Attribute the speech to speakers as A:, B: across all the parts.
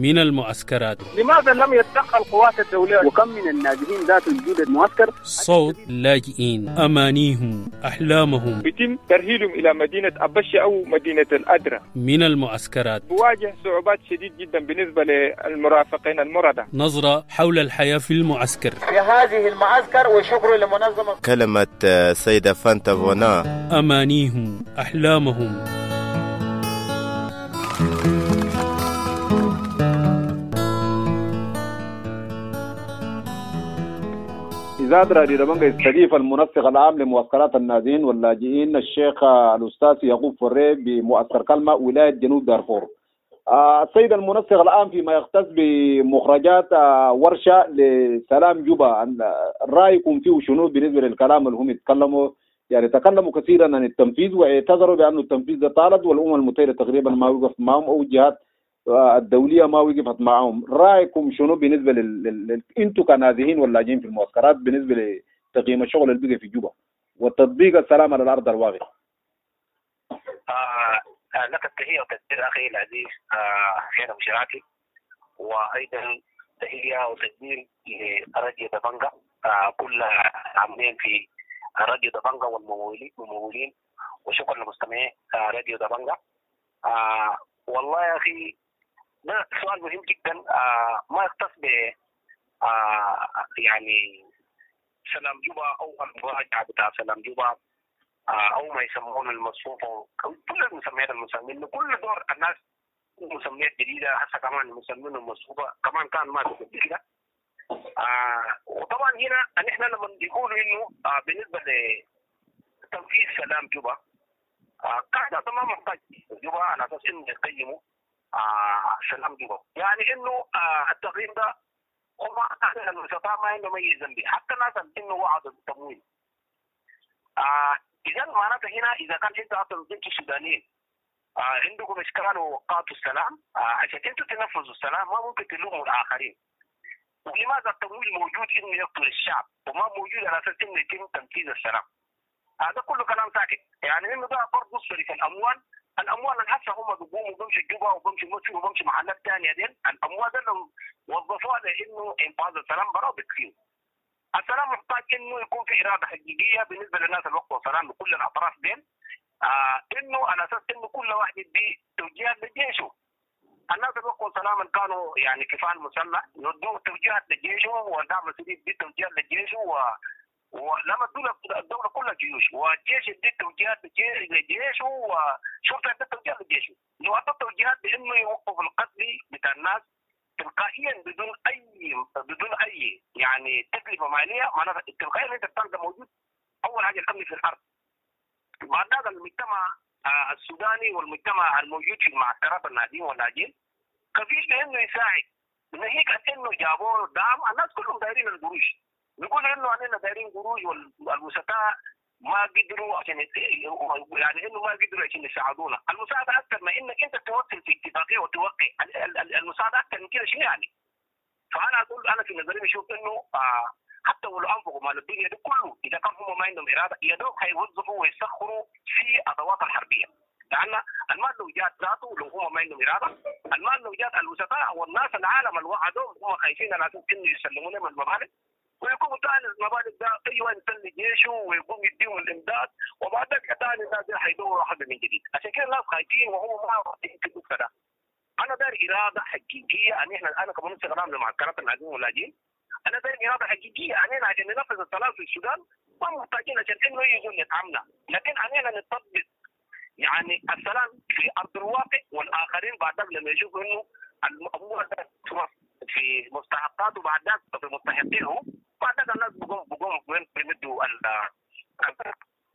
A: من المعسكرات.
B: لماذا لم يتدخل القوات الدولية؟ وكم من الناجحين ذات وجود المعسكر؟
A: صوت لاجئين. أمانيهم. أحلامهم.
C: يتم ترهيلهم إلى مدينة أبشة أو مدينة الأدرى.
A: من المعسكرات.
C: تواجه صعوبات شديد جدا بالنسبة للمرافقين المردة
A: نظرة حول الحياة في المعسكر.
D: في هذه المعسكر وشكر لمنظمة
E: كلمة آه، سيدة فانتا فونا.
A: أمانيهم. أحلامهم.
F: إذاعة راديو دمنجة يستضيف المنسق العام لمعسكرات النازحين واللاجئين الشيخ الأستاذ يعقوب فري بمعسكر كلمة ولاية جنوب دارفور. آه، السيد المنسق العام فيما يختص بمخرجات آه، ورشة لسلام جوبا رأيكم فيه شنو بالنسبة للكلام اللي هم يتكلموا يعني تكلموا كثيرا عن التنفيذ واعتذروا بأن التنفيذ طالت والأمم المتحدة تقريبا ما وقفت معهم أو الجهات آه، الدولية ما وقفت معهم. رأيكم شنو بالنسبة لل... لل... أنتوا كنازحين واللاجئين في المعسكرات بالنسبة لتقييم الشغل اللي بقى في جوبا وتطبيق السلام على الأرض الواقع؟
G: آه آه، لك التحية والتقدير أخي العزيز آه حسين أبو شراكي وأيضا تحية وتقدير لراديو دبنجا آه كل عاملين في راديو دبنجا والممولين وشكرا لمستمعي آه راديو دبنجا آه والله يا أخي ده سؤال مهم جدا. آه ما يختص ب آه يعني سلام جوبا أو المراجعة بتاع سلام جوبا آه، أو ما يسمون المصفوفة. كل المسميات المسمين كل دور الناس مسميات جديدة هسه كمان المسمين المصفوفة كمان كان ما في آه وطبعا هنا نحن لما بيقولوا إنه بالنسبة لتنفيذ سلام جوبا قاعدة ما محتاج جوبا على أساس إنه يقيموا آه سلام جوبا يعني إنه آه التقييم ده هم أهل الوسطاء ما عندهم اي حتى الناس إنه وعدوا بالتمويل آه إذا معناته هنا إذا كان انت أصلا أنتم سودانيين عندكم إشكال وقاتوا السلام؟ عشان أنتم تنفذوا السلام ما ممكن تلوموا الآخرين. ولماذا التمويل موجود إنه يقتل الشعب وما موجود على أساس إنه يتم تنفيذ السلام؟ هذا كله كلام ساكت. يعني إنه ده برضه صرف الأموال الأموال اللي هسه هم بيقوموا بيمشوا جوبا وبيمشوا مصر وبيمشوا محلات ثانية دي الأموال دي لو وظفوها لإنه إنقاذ السلام برا بكفيهم السلام محتاج إنه يكون في إرادة حقيقية بالنسبة للناس اللي وقفوا بكل الأطراف دين آه إنه على أساس إنه كل واحد يدي توجيهات لجيشه. الناس اللي وقفوا كانوا يعني كفاء مسلح يدوا توجيهات لجيشه ودعم السديد يدي توجيهات لجيشه و ولما الدولة الدولة كلها جيوش والجيش يدي توجيهات لجي- لجيشه وشرطة يدي توجيهات لجيشه لو أعطى توجيهات بأنه يوقف القتل بتاع الناس تلقائيا بدون اي بدون أي يعني تكلفة مالية. معناتها تلقائيا أنت بتلقى موجود؟ أول حاجة الامن في الأرض. بعد ذلك المجتمع آه، السوداني والمجتمع الموجود في المعسكرات النازحين واللاجئين. كفيل بإنه يساعد. ناهيك انه جابوا له دعم الناس كلهم دايرين القروش. بيقولوا إنه علينا دايرين قروش والوسطاء ما قدروا عشان يعني إنه ما قدروا عشان يساعدونا، المساعدة أكثر ما إنك أنت توصل في اتفاقية وتوقع ال- ال- ال- المساعدة أكثر من كده شنو يعني؟ فأنا أقول أنا في نظري بشوف إنه آه حتى ولو انفقوا مال الدنيا دي كله إذا كان هم ما عندهم إرادة يا دوب حيوظفوا ويسخروا في ادوات الحربية. لأن المال لو جات ذاته لو هم ما عندهم إرادة المال لو جات الوسطاء والناس العالم اللي وعدوهم هم خايفين أساس إنه يسلموا لهم المبالغ. ويقوم ثاني المبالغ ده أيوه يسلم جيشه ويقوم يديهم الإمداد وبعد ذلك ثاني الناس دي حيدوروا حد من جديد. عشان كده الناس خايفين وهم ما في الدكتور ده. أنا داير إرادة حقيقية أن إحنا أنا كمان استخدام لمعسكرات النازحين واللاجئين أنا داير إرادة حقيقية علينا عشان ننفذ السلام في السودان ما محتاجين عشان إنه يجوا يدعمنا لكن علينا نطبق يعني السلام في أرض الواقع والآخرين بعد ذلك لما يشوفوا إنه تروح في مستحقاته بعد ذلك في مستحقينه ذلك الناس بقوم بقوم بيمدوا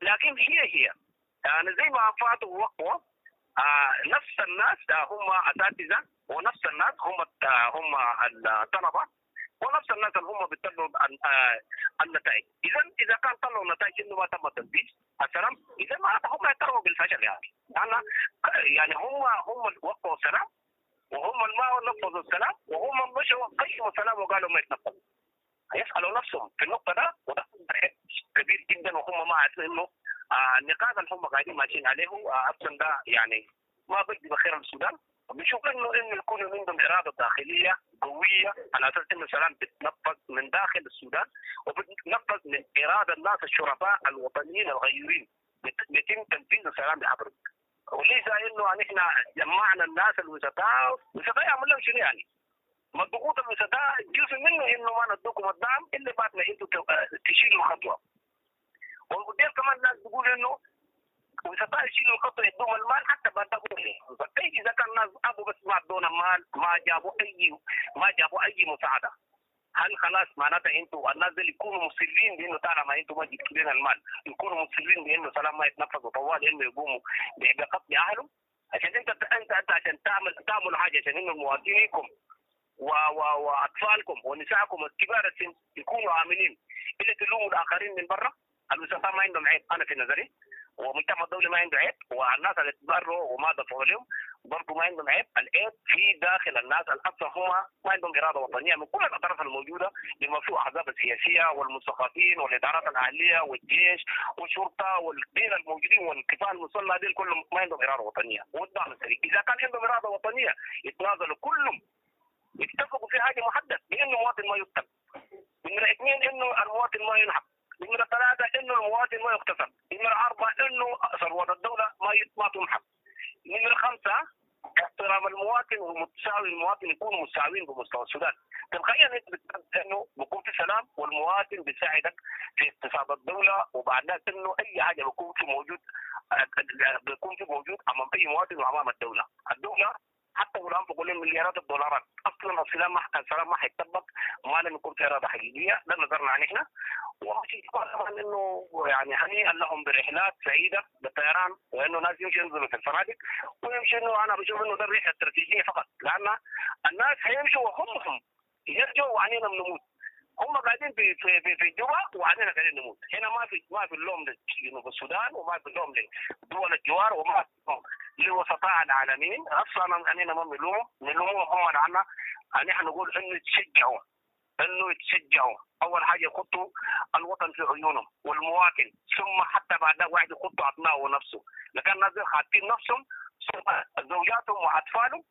G: لكن هي هي يعني زي ما فاتوا وقوه آه نفس الناس هم اساتذه ونفس الناس هم هم الطلبه ونفس الناس اللي هم بيطلعوا ال- النتائج اذا اذا كان طلعوا نتائج انه ما تم التنفيذ السلام اذا ما هم يعترفوا بالفشل يعني لأن يعني هم هم اللي وقفوا السلام وهم اللي ما نفذوا السلام وهم مشوا قيموا السلام وقالوا ما يتنفذ يسالوا نفسهم. في النقطة ده وده كبير جدا وهم ما عارفين إنه آه النقاط اللي هم قاعدين ماشيين عليه. آه أصلا ده يعني ما بدي بخير السودان. بنشوف إنه إنه يكون عندهم إرادة داخلية قوية. على أساس إنه السلام بتنفذ من داخل السودان وبتنفذ من إرادة الناس الشرفاء الوطنيين الغيورين. بيتم تنفيذ السلام بعبر وليس إنه نحن جمعنا الناس الوسطاء الوسطاء يعمل لهم شنو يعني؟ ما الضغوط الوسطاء جزء منه انه ما ندوكم الدعم الا بعد ما أنتم تشيلوا الخطوه. والمدير كمان الناس بيقول انه وسطاء يشيلوا الخطوه يدوم المال حتى بعد طيب اذا كان الناس ابوا بس ما ادونا مال ما جابوا اي ما جابوا اي مساعده هل خلاص معناتها أنتوا الناس دول يكونوا مصرين بانه طالما أنتوا ما جبتوا لنا المال يكونوا مصرين بانه سلام ما يتنفذوا طوال انه يقوموا بقتل اهله عشان انت انت انت عشان تعمل تعملوا حاجة عشان انه مواطنيكم و و واطفالكم ونسائكم الكبار السن يكونوا امنين الا تلوموا الاخرين من برا الوسطاء ما عندهم عيب أنا في نظري ومجتمع الدولي ما عنده عيب والناس اللي تبروا وما دفعوا لهم برضه ما عندهم عيب العيب في داخل الناس الاكثر هم ما عندهم اراده وطنيه من كل الاطراف الموجوده بما فيه الاحزاب السياسيه والمثقفين والادارات الاهليه والجيش والشرطه والدين الموجودين والكفاء المسلحه دي كلهم ما عندهم اراده وطنيه السريع اذا كان عندهم اراده وطنيه يتنازلوا كلهم يتفقوا في حاجة محدد بأنه المواطن ما يقتل. نمرة اثنين إنه المواطن ما ينحب. نمرة ثلاثة إنه المواطن ما يغتصب نمرة أربعة إنه ثروة الدولة ما ما تنحب. نمرة خمسة احترام المواطن ومتساوي المواطن يكونوا متساويين بمستوى السودان. تلقائيا أنت إنه بيكون في سلام والمواطن بيساعدك في اقتصاد الدولة وبعد إنه أي حاجة بيكون في موجود بيكون في موجود أمام أي مواطن وأمام الدولة. الدولة حتى ولو انفقوا مليارات الدولارات أصلا السلام ما السلام ما حيتطبق ما لم يكون في إرادة حقيقية ده نظرنا نحن وماشي كمان إنه يعني هنيئا لهم برحلات سعيدة بالطيران وإنه ناس يمشي ينزلوا في الفنادق ويمشي إنه أنا بشوف إنه ده الرحلة استراتيجيه فقط. لأن الناس حيمشوا وهم هم يرجعوا وعنينا بنموت. هم قاعدين في في في, في جوبا وعنينا قاعدين نموت. هنا ما في ما في اللوم لجنوب السودان وما في اللوم لدول الجوار وما في اللوم لوسطاء العالمين. أصلا اننا ما بنلومهم نلومهم هم لأن نحن نقول إنه يتشجعوا. إنه يتشجعوا. أول حاجة يحطوا الوطن في عيونهم والمواطن ثم حتى بعد واحد يحطوا أبنائه ونفسه لكن الناس دي خاطين نفسهم. ثم زوجاتهم وأطفالهم.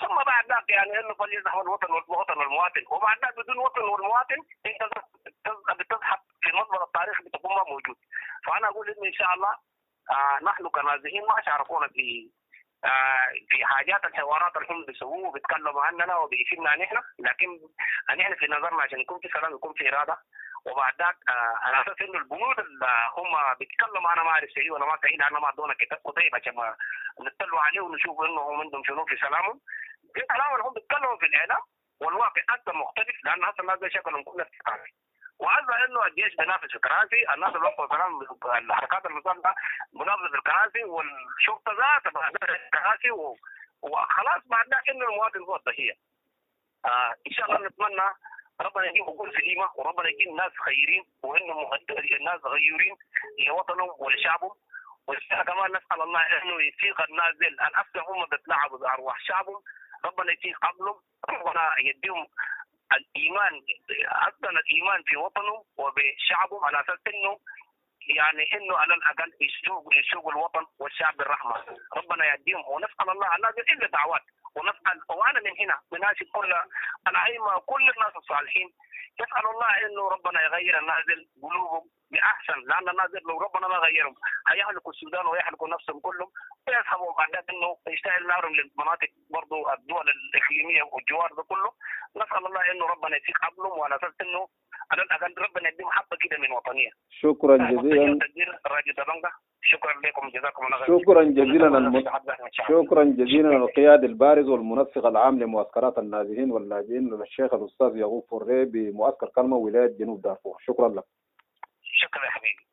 G: ثم بعد ذلك يعني إنه فليذهب الوطن والوطن والمواطن. وبعد ذلك بدون وطن والمواطن إنت بتذهب في مصدر التاريخ بتكون ما موجود. فأنا أقول إنه إن شاء الله آه نحن كنازحين ما شاركونا في آه في حاجات الحوارات اللي هم بيسووه وبيتكلموا عننا وبيفيدنا نحن لكن نحن في نظرنا عشان يكون في سلام يكون في إرادة. وبعد ذاك آه على أساس إنه البنود اللي هم بيتكلموا أنا ما اعرف سعيد ولا ما سعيد أنا ما أدونا كتاب كتيب عشان نطلعوا عليه ونشوف إنه هم عندهم شنو في سلامهم. في اللي هم بيتكلموا في الإعلام والواقع أكثر مختلف لأن هسه الناس شكلهم كلها وهذا إنه الجيش بينافس في كراسي الناس اللي وقفوا الحركات المسلحة منافسه الكراسي والشرطة ذاتها الكراسي و- وخلاص ذلك إنه المواطن هو الضحية. آه إن شاء الله نتمنى ربنا يجيب عقول سليمة وربنا يجيب ناس خيرين وإنه مهد- الناس غيورين لوطنهم ولشعبهم. ولسه كمان نسأل الله إنه يفيق الناس دي الافضل هم بيتلاعبوا بأرواح شعبهم. ربنا يفيق عقلهم ربنا يديهم الإيمان أصلا الإيمان في وطنهم وبشعبهم على أساس إنه يعني إنه على الأقل يسوق يسوق الوطن والشعب بالرحمة. ربنا يهديهم ونسأل الله على هذه إلا دعوات. ونسأل وأنا من هنا بناشد كل الأئمة وكل الناس الصالحين نسال الله إنه ربنا يغير الناس دي قلوبهم بأحسن لأن الناس دي لو ربنا ما غيرهم هيهلكوا السودان ويهلكوا نفسهم كلهم ويذهبوا بعد ذلك إنه يشتعل نارهم للمناطق برضو الدول الإقليمية والجوار ده كله. نسأل الله إنه ربنا يفيق عقلهم وعلى أساس إنه على الأقل ربنا يديهم حبة كده من وطنية.
F: شكرا جزيلا.
G: راجل دبنجة شكرا لكم جزاكم الله خير
F: شكرا جزيلا الم... شكرا جزيلا القيادي البارز والمنسق العام لمعسكرات النازحين واللاجئين للشيخ الأستاذ يعقوب فوري بمعسكر كلمة ولاية جنوب دارفور. شكرا لك.
G: شكرا يا حبيبي.